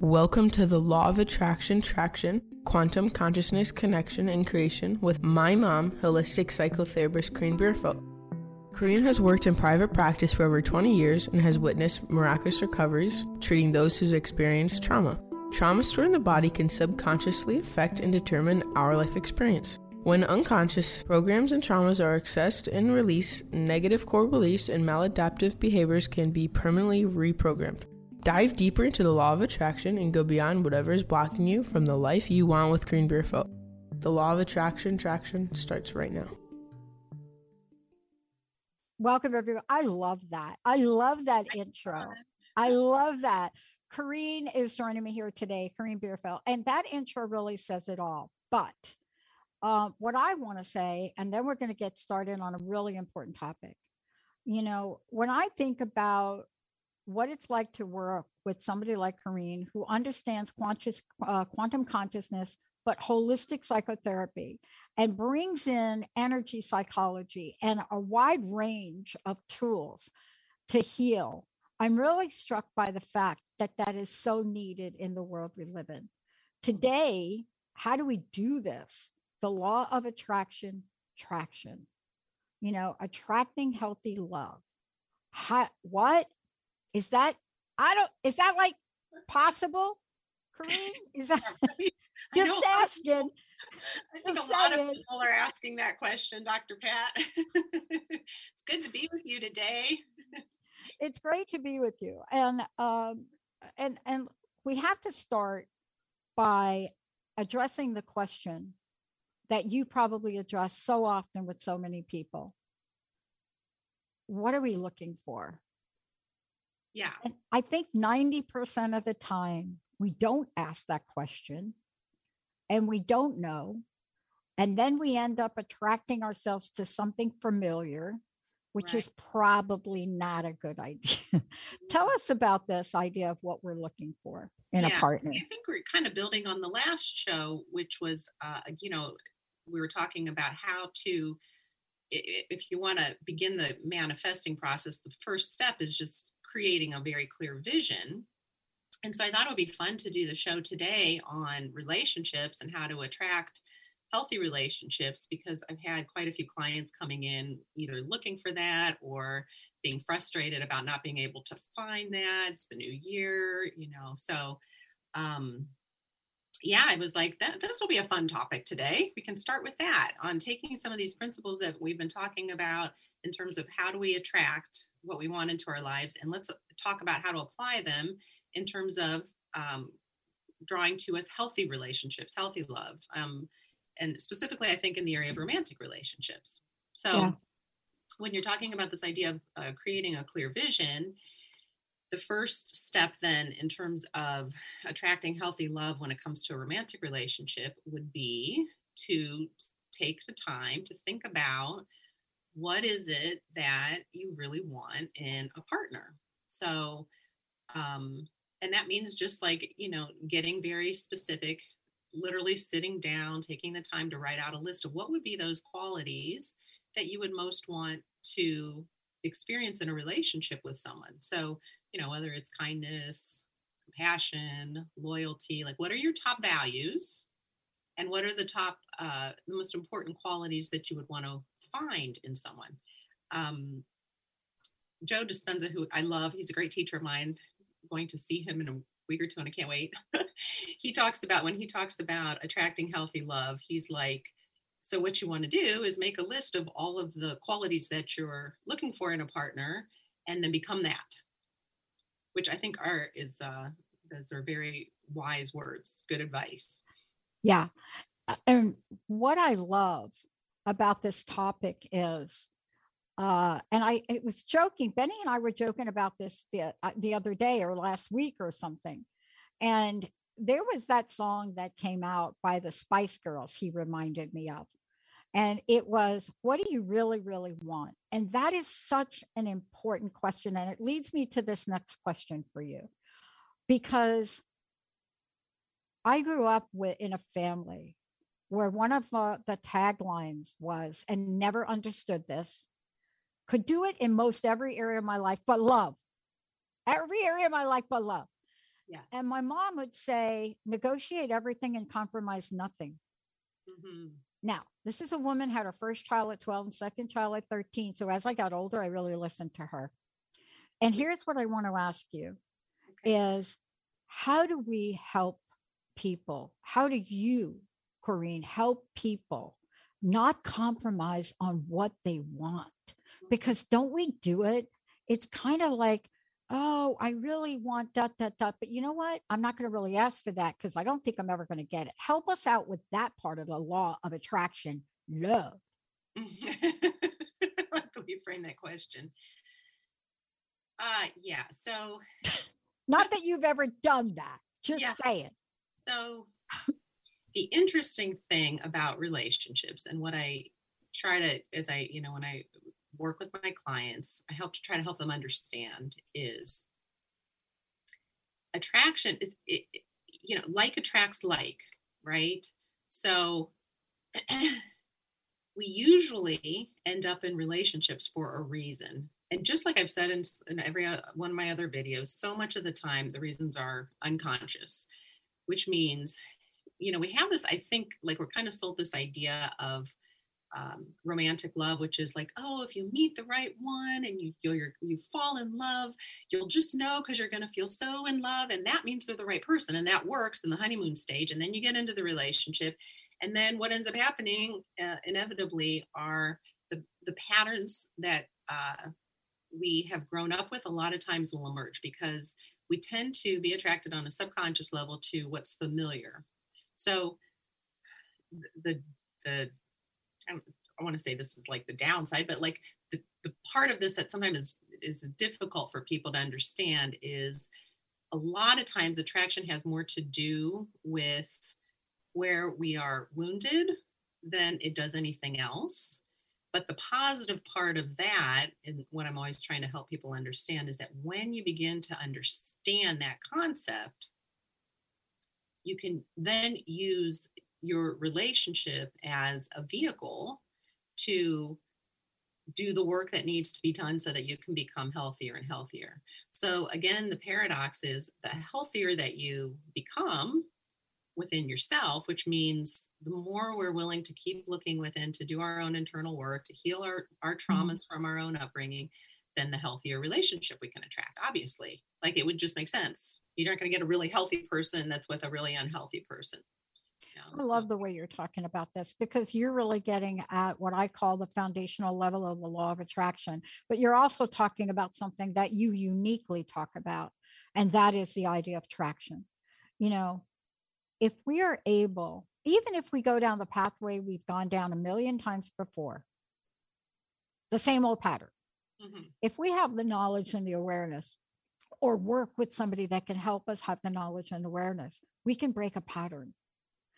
Welcome to the Law of Attraction Traction, Quantum Consciousness Connection and Creation with my mom, holistic psychotherapist Koren Bierfeldt. Koren has worked in private practice for over 20 years and has witnessed miraculous recoveries treating those who've experienced trauma. Trauma stored in the body can subconsciously affect and determine our life experience. When unconscious, programs and traumas are accessed and released, negative core beliefs and maladaptive behaviors can be permanently reprogrammed. Dive deeper into the law of attraction and go beyond whatever is blocking you from the life you want with Koren Bierfeldt. The law of attraction traction starts right now. Welcome, everyone. I love that. I love that intro. I love that. Koren is joining me here today, Koren Bierfeldt, and that intro really says it all. But um, what I want to say, and then we're going to get started on a really important topic. You know, when I think about what it's like to work with somebody like Koren who understands uh, quantum consciousness, but holistic psychotherapy and brings in energy psychology and a wide range of tools to heal. I'm really struck by the fact that that is so needed in the world we live in. Today, how do we do this? The law of attraction, traction, you know, attracting healthy love. How, what is that? I don't. Is that like possible? Koren, is that just asking? I think just a lot saying. of people are asking that question, Dr. Pat. it's good to be with you today. it's great to be with you, and um, and and we have to start by addressing the question that you probably address so often with so many people. What are we looking for? Yeah. And I think 90% of the time we don't ask that question and we don't know. And then we end up attracting ourselves to something familiar, which right. is probably not a good idea. Tell us about this idea of what we're looking for in yeah, a partner. I think we're kind of building on the last show, which was, uh, you know, we were talking about how to, if you want to begin the manifesting process, the first step is just creating a very clear vision. And so I thought it would be fun to do the show today on relationships and how to attract healthy relationships because I've had quite a few clients coming in either looking for that or being frustrated about not being able to find that. It's the new year, you know. So um yeah, I was like, that this will be a fun topic today. We can start with that on taking some of these principles that we've been talking about in terms of how do we attract what we want into our lives, and let's talk about how to apply them in terms of um, drawing to us healthy relationships, healthy love, um, and specifically, I think in the area of romantic relationships. So, yeah. when you're talking about this idea of uh, creating a clear vision, the first step then in terms of attracting healthy love when it comes to a romantic relationship would be to take the time to think about what is it that you really want in a partner. So um and that means just like you know getting very specific literally sitting down taking the time to write out a list of what would be those qualities that you would most want to experience in a relationship with someone. So you know, whether it's kindness, compassion, loyalty, like what are your top values? And what are the top, uh, the most important qualities that you would want to find in someone? Um, Joe Dispenza, who I love, he's a great teacher of mine. I'm going to see him in a week or two, and I can't wait. he talks about when he talks about attracting healthy love, he's like, so what you want to do is make a list of all of the qualities that you're looking for in a partner, and then become that which I think are is uh, those are very wise words, good advice. Yeah, and what I love about this topic is, uh, and I it was joking. Benny and I were joking about this the uh, the other day or last week or something, and there was that song that came out by the Spice Girls. He reminded me of. And it was, what do you really, really want? And that is such an important question. And it leads me to this next question for you. Because I grew up with, in a family where one of uh, the taglines was, and never understood this, could do it in most every area of my life, but love. Every area of my life, but love. Yes. And my mom would say, negotiate everything and compromise nothing. Mhm. Now, this is a woman had her first child at 12 and second child at 13. So as I got older, I really listened to her. And here's what I want to ask you Okay. is how do we help people? How do you, Koren, help people not compromise on what they want? Mm-hmm. Because don't we do it? It's kind of like, oh, I really want that, that, that. But you know what? I'm not going to really ask for that because I don't think I'm ever going to get it. Help us out with that part of the law of attraction, love. Let me frame that question. Uh yeah, so Not that you've ever done that. Just Yeah. saying. so the interesting thing about relationships and what I try to as I, you know, when I work with my clients, I help to try to help them understand is attraction is it, you know, like attracts like, right? So we usually end up in relationships for a reason. And just like I've said in, in every o- one of my other videos, so much of the time the reasons are unconscious, which means, you know, we have this, I think, like we're kind of sold this idea of um, romantic love, which is like, oh, if you meet the right one and you you're, you fall in love, you'll just know because you're going to feel so in love, and that means they're the right person, and that works in the honeymoon stage, and then you get into the relationship, and then what ends up happening uh, inevitably are the the patterns that uh, we have grown up with. A lot of times will emerge because we tend to be attracted on a subconscious level to what's familiar. So the the I, want to say this is like the downside, but like the, the part of this that sometimes is is difficult for people to understand is a lot of times attraction has more to do with where we are wounded than it does anything else. But the positive part of that, and what I'm always trying to help people understand, is that when you begin to understand that concept, you can then use your relationship as a vehicle to do the work that needs to be done so that you can become healthier and healthier. So, again, the paradox is the healthier that you become within yourself, which means the more we're willing to keep looking within to do our own internal work, to heal our, our mm-hmm. traumas from our own upbringing, then the healthier relationship we can attract, obviously. Like it would just make sense. You're not going to get a really healthy person that's with a really unhealthy person. I love the way you're talking about this because you're really getting at what I call the foundational level of the law of attraction. But you're also talking about something that you uniquely talk about, and that is the idea of traction. You know, if we are able, even if we go down the pathway we've gone down a million times before, the same old pattern, Mhm. if we have the knowledge and the awareness, or work with somebody that can help us have the knowledge and awareness, we can break a pattern.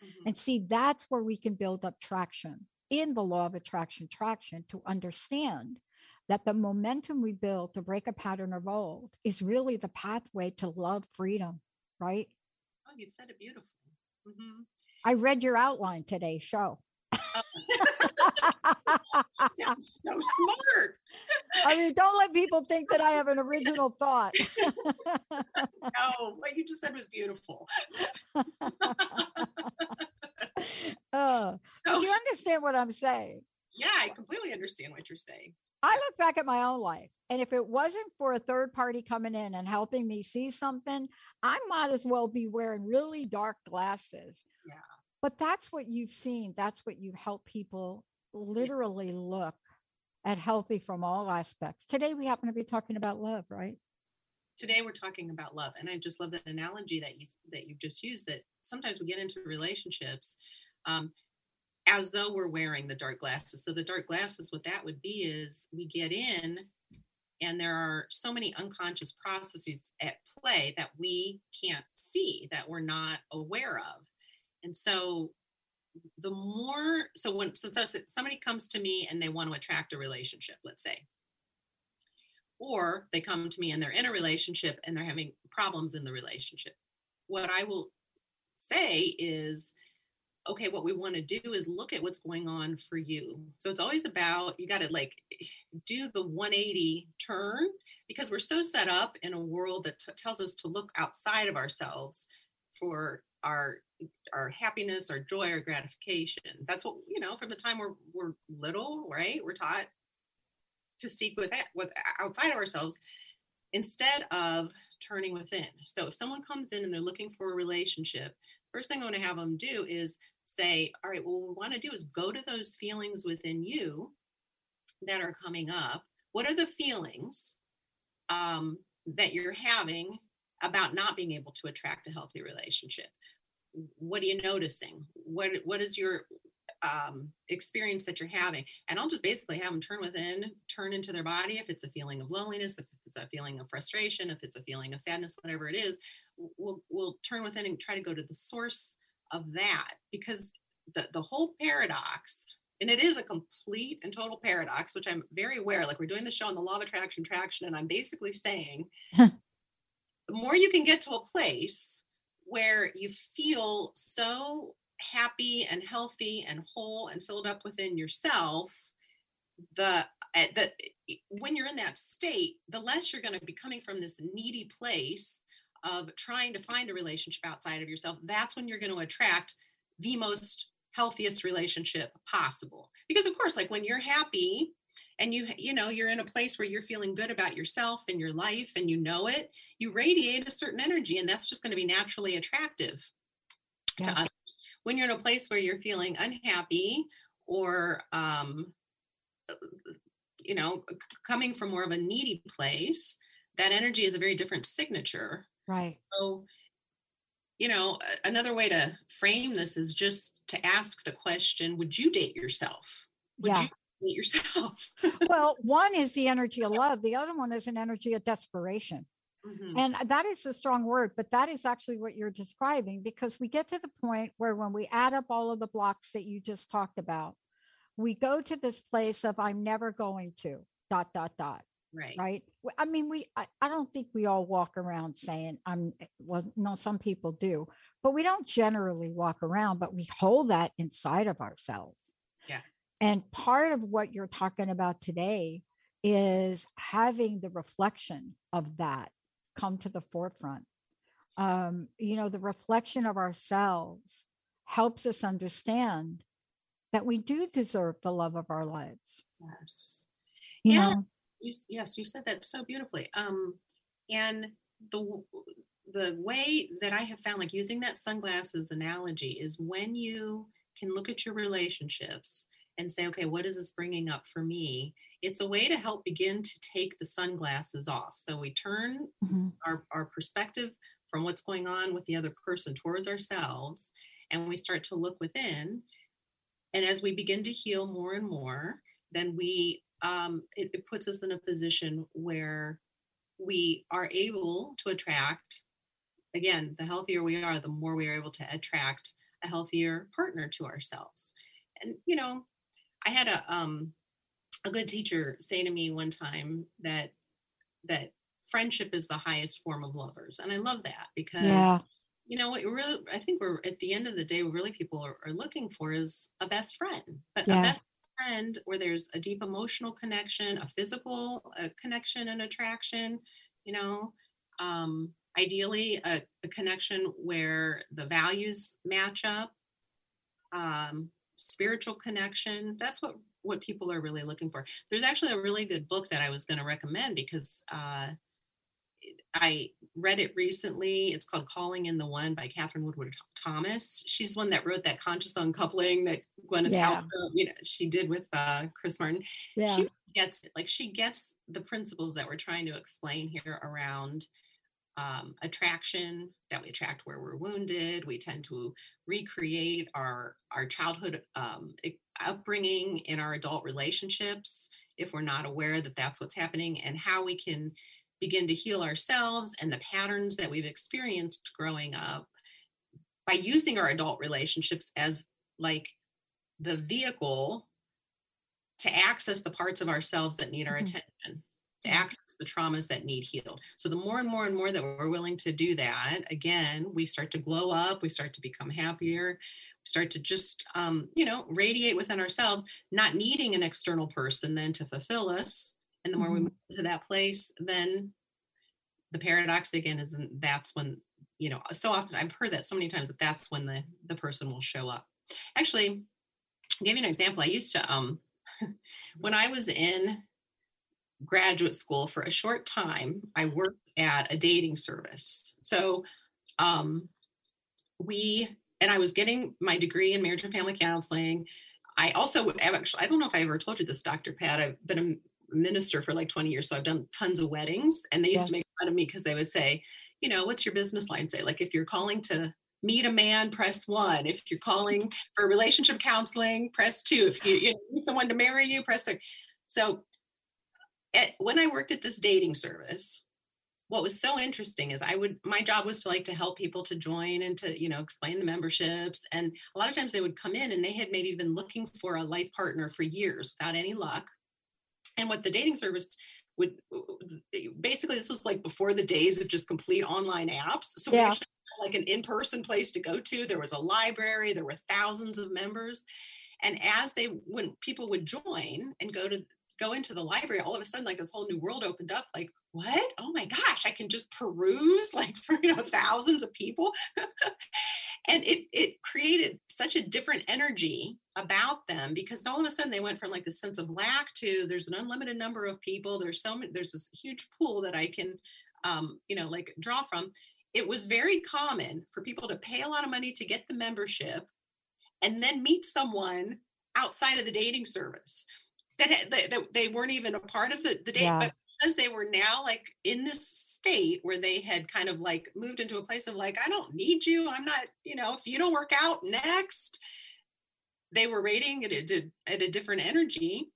Mhm. And see, that's where we can build up traction in the law of attraction, traction to understand that the momentum we build to break a pattern of old is really the pathway to love freedom, right? Oh, you've said it beautifully. Mhm. I read your outline today, show. Sounds so smart. I mean, don't let people think that I have an original thought. No, what you just said was beautiful. Uh, but No, you understand what I'm saying? yeah, I completely understand what you're saying. I look back at my own life, and if it wasn't for a third party coming in and helping me see something, I might as well be wearing really dark glasses. Yeah. But that's what you've seen. That's what you help people literally look at healthy from all aspects. Today, we happen to be talking about love, right? Today we're talking about love, and I just love that analogy that you that you've just used. That sometimes we get into relationships um, as though we're wearing the dark glasses. So the dark glasses, what that would be is we get in, and there are so many unconscious processes at play that we can't see, that we're not aware of, and so the more so when so so somebody comes to me and they want to attract a relationship let's say or they come to me and they're in a relationship and they're having problems in the relationship what i will say is okay, what we want to do is look at what's going on for you. So it's always about you got to like do the 180 turn because we're so set up in a world that t- tells us to look outside of ourselves for our our happiness, our joy, our gratification. That's what you know from the time we're we're little, right? We're taught to seek with that with outside of ourselves instead of turning within. So if someone comes in and they're looking for a relationship, first thing I want to have them do is say, all right, well, what we want to do is go to those feelings within you that are coming up. What are the feelings um, that you're having about not being able to attract a healthy relationship? What are you noticing? What What is your um, experience that you're having? And I'll just basically have them turn within, turn into their body. If it's a feeling of loneliness, if it's a feeling of frustration, if it's a feeling of sadness, whatever it is, we'll we'll turn within and try to go to the source of that because the, the whole paradox and it is a complete and total paradox which i'm very aware like we're doing the show on the law of attraction traction and i'm basically saying the more you can get to a place where you feel so happy and healthy and whole and filled up within yourself the eh, that when you're in that state the less you're going to be coming from this needy place of trying to find a relationship outside of yourself, that's when you're going to attract the most healthiest relationship possible. Because of course, like when you're happy and you you know you're in a place where you're feeling good about yourself and your life and you know it, you radiate a certain energy and that's just going to be naturally attractive yeah. to others. When you're in a place where you're feeling unhappy or um you know coming from more of a needy place, that energy is a very different signature Right. So, you know, another way to frame this is just to ask the question Would you date yourself? Would yeah. you date yourself? well, one is the energy of love, the other one is an energy of desperation. Mm-hmm. And that is a strong word, but that is actually what you're describing because we get to the point where when we add up all of the blocks that you just talked about, we go to this place of I'm never going to dot dot dot right. right? I mean we I, I don't think we all walk around saying i'm eh, well no some people do but we don't generally walk around but we hold that inside of ourselves. Yeah. And part of what you're talking about today is having the reflection of that come to the forefront. Um, you know the reflection of ourselves helps us understand that we do deserve the love of our lives. Yes. You yeah. know you, yes, you said that so beautifully. Um, and the the way that I have found, like using that sunglasses analogy, is when you can look at your relationships and say, okay, what is this bringing up for me? It's a way to help begin to take the sunglasses off. So we turn mm-hmm. our, our perspective from what's going on with the other person towards ourselves, and we start to look within. And as we begin to heal more and more, then we um, it, it puts us in a position where we are able to attract again the healthier we are the more we are able to attract a healthier partner to ourselves and you know i had a um a good teacher say to me one time that that friendship is the highest form of lovers and i love that because yeah. you know what really i think we're at the end of the day really people are, are looking for is a best friend but yeah. a best friend where there's a deep emotional connection, a physical a connection and attraction, you know, um, ideally a, a, connection where the values match up, um, spiritual connection. That's what what people are really looking for. There's actually a really good book that I was going to recommend because uh, I read it recently. It's called Calling in the One by Katherine Woodward Thomas. She's one that wrote that conscious uncoupling that Gwyneth yeah. Paltrow, you know, she did with uh, Chris Martin. Yeah. She gets it. Like she gets the principles that we're trying to explain here around um, attraction, that we attract where we're wounded. We tend to recreate our our childhood um, upbringing in our adult relationships if we're not aware that that's what's happening, and how we can begin to heal ourselves and the patterns that we've experienced growing up by using our adult relationships as like the vehicle to access the parts of ourselves that need our mm-hmm. attention to access the traumas that need healed so the more and more and more that we're willing to do that again we start to glow up we start to become happier start to just um, you know radiate within ourselves not needing an external person then to fulfill us and the more mm-hmm. we move to that place then the paradox again is that's when you know so often i've heard that so many times that that's when the the person will show up. Actually I'll give you an example. I used to um when i was in graduate school for a short time i worked at a dating service. So um we and i was getting my degree in marriage and family counseling. I also actually i don't know if i ever told you this dr pat i've been a minister for like 20 years so i've done tons of weddings and they used yeah. to make fun of me because they would say you know what's your business line? Say like if you're calling to meet a man press one. If you're calling for relationship counseling press two. If you, you know, need someone to marry you press three. So at, when i worked at this dating service what was so interesting is i would my job was to like to help people to join and to you know explain the memberships and a lot of times they would come in and they had maybe been looking for a life partner for years without any luck and what the dating service would basically this was like before the days of just complete online apps. So yeah. like an in-person place to go to. There was a library. There were thousands of members. And as they when people would join and go to go into the library all of a sudden like this whole new world opened up like what? Oh my gosh i can just peruse like for you know thousands of people and it it created such a different energy about them because all of a sudden they went from like the sense of lack to there's an unlimited number of people there's so many there's this huge pool that i can um, you know like draw from it was very common for people to pay a lot of money to get the membership and then meet someone outside of the dating service that, that, they weren't even a part of the, the date yeah. but because they were now like in this state where they had kind of like moved into a place of like i don't need you i'm not you know if you don't work out next they were rating it at a, at a different energy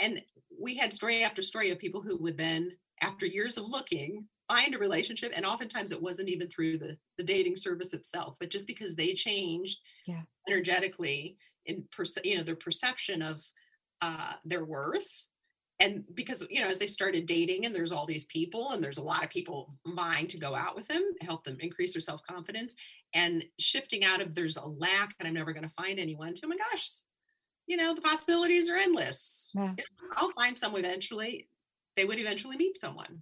and we had story after story of people who would then after years of looking find a relationship and oftentimes it wasn't even through the the dating service itself but just because they changed yeah. energetically in perce- you know their perception of uh, their worth and because you know as they started dating and there's all these people and there's a lot of people vying to go out with them help them increase their self-confidence and shifting out of there's a lack and i'm never going to find anyone to oh my gosh you know the possibilities are endless yeah. i'll find some eventually they would eventually meet someone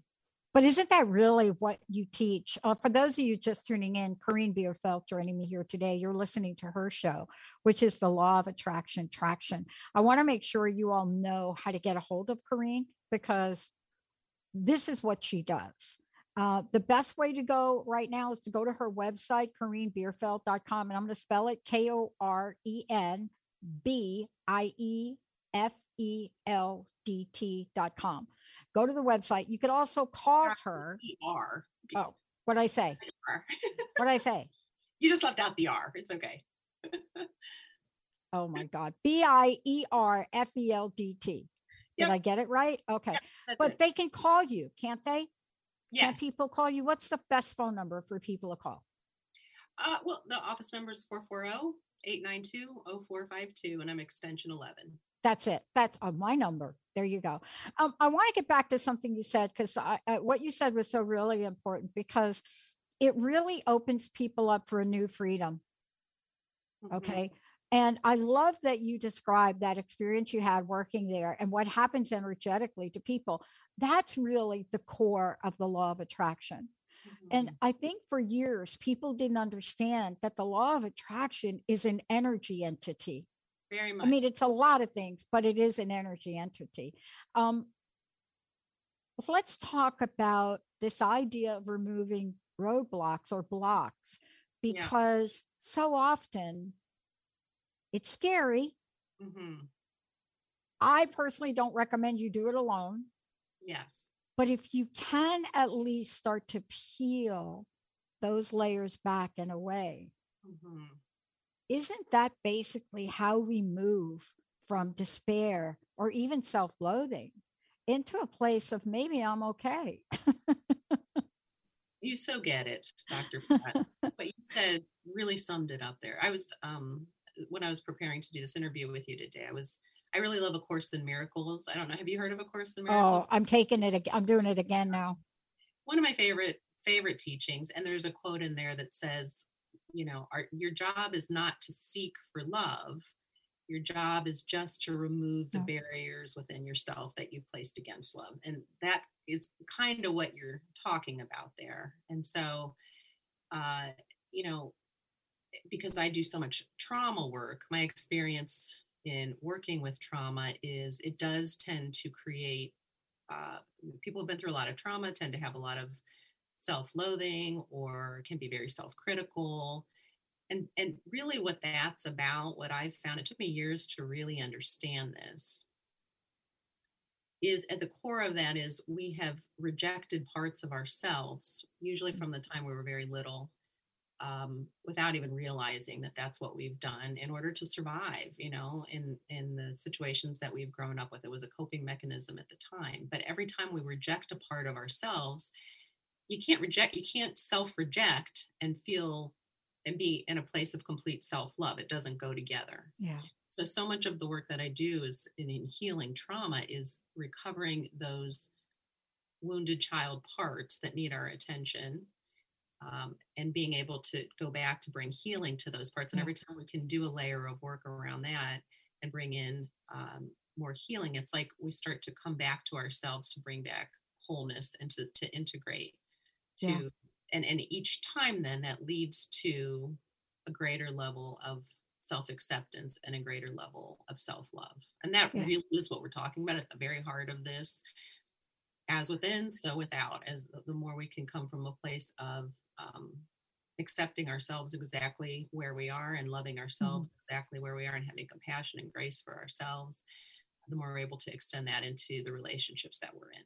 but isn't that really what you teach? Uh, for those of you just tuning in, Koren Bierfeldt joining me here today. You're listening to her show, which is the Law of Attraction Traction. I want to make sure you all know how to get a hold of Koren because this is what she does. Uh, the best way to go right now is to go to her website, KorenBierfeldt.com, and I'm going to spell it K O R E N B I E F E L D T.com. Go to the website. You could also call her. R. Oh, what I say? what I say? You just left out the R. It's okay. oh my God. B I E R F E L D T. Did yep. I get it right? Okay. Yep, but it. they can call you, can't they? Yes. Can people call you? What's the best phone number for people to call? Uh, well, the office number is 440 892 0452, and I'm extension 11. That's it. That's uh, my number. There you go. Um, I want to get back to something you said because what you said was so really important because it really opens people up for a new freedom. Mm-hmm. Okay. And I love that you described that experience you had working there and what happens energetically to people. That's really the core of the law of attraction. Mm-hmm. And I think for years, people didn't understand that the law of attraction is an energy entity. Very much. I mean, it's a lot of things, but it is an energy entity. Um, let's talk about this idea of removing roadblocks or blocks because yeah. so often it's scary. Mm-hmm. I personally don't recommend you do it alone. Yes. But if you can at least start to peel those layers back in a way, mm-hmm isn't that basically how we move from despair or even self loathing into a place of maybe I'm okay? you so get it, Dr. what you said really summed it up there. I was, um, when I was preparing to do this interview with you today, I was I really love A Course in Miracles. I don't know. Have you heard of A Course in Miracles? Oh, I'm taking it. I'm doing it again now. One of my favorite favorite teachings, and there's a quote in there that says, you know our, your job is not to seek for love. Your job is just to remove the Yeah. barriers within yourself that you've placed against love. And that is kind of what you're talking about there. And so uh you know because i do so much trauma work my experience in working with trauma is it does tend to create uh, people who've been through a lot of trauma tend to have a lot of self-loathing or can be very self-critical. And and really what that's about what i've found it took me years to really understand this is at the core of that is we have rejected parts of ourselves usually from the time we were very little um, without even realizing that that's what we've done in order to survive you know in in the situations that we've grown up with. It was a coping mechanism at the time. But every time we reject a part of ourselves you can't reject you can't self reject and feel and be in a place of complete self love it doesn't go together Yeah. so so much of the work that i do is in, in healing trauma is recovering those wounded child parts that need our attention um, and being able to go back to bring healing to those parts and Yeah. every time we can do a layer of work around that and bring in um, more healing it's like we start to come back to ourselves to bring back wholeness and to, to integrate to Yeah. and and each time then that leads to a greater level of self-acceptance and a greater level of self-love and that Yeah. really is what we're talking about at the very heart of this as within so without as the, more we can come from a place of um, accepting ourselves exactly where we are and loving ourselves exactly where we are and having compassion and grace for ourselves the more we're able to extend that into the relationships that we're in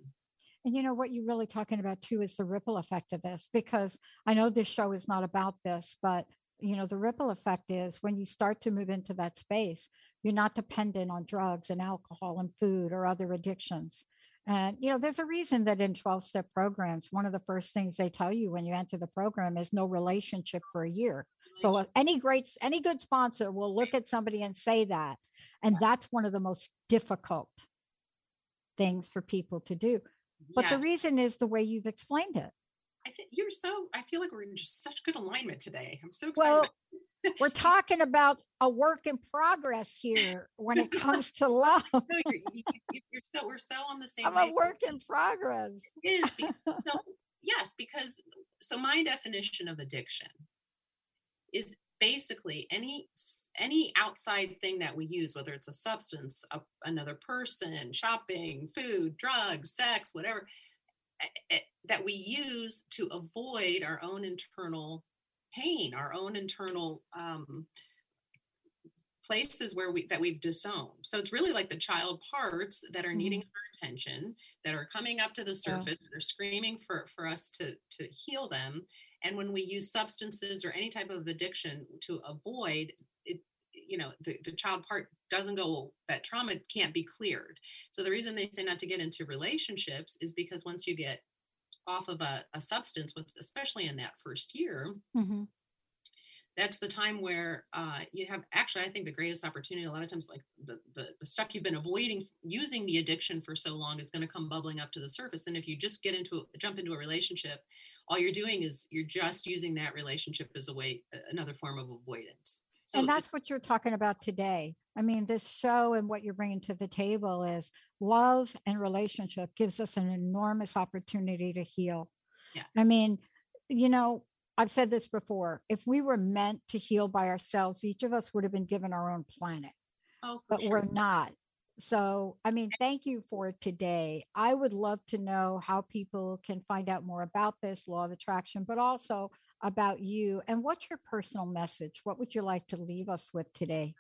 And you know what you're really talking about too is the ripple effect of this, because I know this show is not about this, but you know, the ripple effect is when you start to move into that space, you're not dependent on drugs and alcohol and food or other addictions. And you know, there's a reason that in 12 step programs, one of the first things they tell you when you enter the program is no relationship for a year. So uh, any great, any good sponsor will look at somebody and say that. And that's one of the most difficult things for people to do. But the reason is the way you've explained it. I think you're so. I feel like we're in just such good alignment today. I'm so excited. Well, we're talking about a work in progress here when it comes to love. No, you're, you, you- you're so. We're so on the same. I'm a work in progress. It is because, so yes, because so my definition of addiction is basically any any outside thing that we use, whether it's a substance, a, another person, shopping, food, drugs, sex, whatever, eh, eh, that we use to avoid our own internal pain, our own internal um, places where we that we've disowned. So it's really like the child parts that are needing our attention, that are coming up to the Yeah. surface, that are screaming for for us to to heal them. And when we use substances or any type of addiction to avoid you know, the, the child part doesn't go, that trauma can't be cleared. So the reason they say not to get into relationships is because once you get off of a, a substance with especially in that first year, Mhm. that's the time where uh, you have actually i think the greatest opportunity a lot of times like the, the, the stuff you've been avoiding using the addiction for so long is going to come bubbling up to the surface and if you just get into jump into a relationship all you're doing is you're just using that relationship as a way another form of avoidance so and that's what you're talking about today. I mean, this show and what you're bringing to the table is love and relationship gives us an enormous opportunity to heal. Yes. I mean, you know, I've said this before. If we were meant to heal by ourselves, each of us would have been given our own planet. oh, but sure. we're not. So, I mean, thank you for today. I would love to know how people can find out more about this law of attraction, but also about you and what's your personal message? What would you like to leave us with today?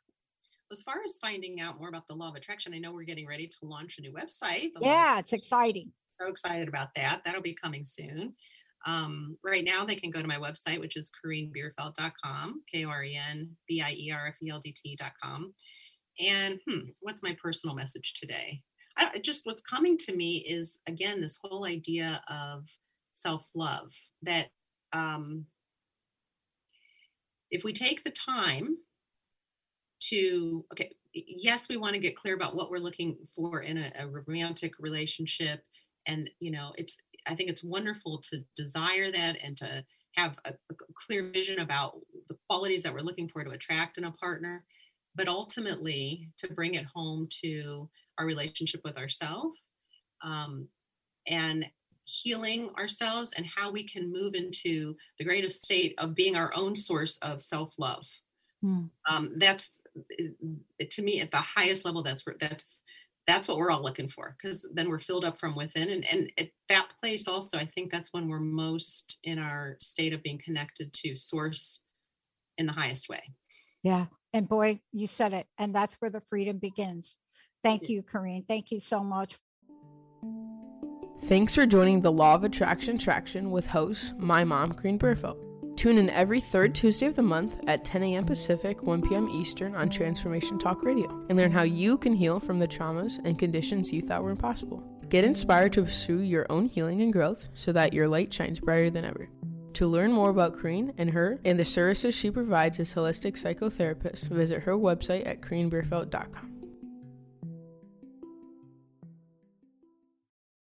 as far as finding out more about the law of attraction i know we're getting ready to launch a new website the law of Yeah, it's exciting. so excited about that. That'll be coming soon. Um, right now, they can go to my website, which is KorenBierfeldt.com, K O R E N B I E R F E L D T.com. And hmm, what's my personal message today? I, just what's coming to me is again this whole idea of self love that um, if we take the time to okay yes we want to get clear about what we're looking for in a, a romantic relationship. And you know it's i think it's wonderful to desire that and to have a, a clear vision about the qualities that we're looking for to attract in a partner, but ultimately to bring it home to our relationship with ourselves um, and healing ourselves and how we can move into the greater state of being our own source of self-love. Hmm. um, that's to me at the highest level that's that's that's what we're all looking for because then we're filled up from within. And and at that place also i think that's when we're most in our state of being connected to source in the highest way. Yeah. And boy you said it. And that's where the freedom begins. Thank yeah. you Koren. thank you so much Thanks for joining the Law of Attraction Traction with host, my mom, Koren Bierfeldt. Tune in every third Tuesday of the month at 10 a.m. Pacific, 1 p.m. Eastern on Transformation Talk Radio and learn how you can heal from the traumas and conditions you thought were impossible. Get inspired to pursue your own healing and growth so that your light shines brighter than ever. To learn more about Koren and her and the services she provides as holistic psychotherapist, visit her website at KorenBierfeldt.com.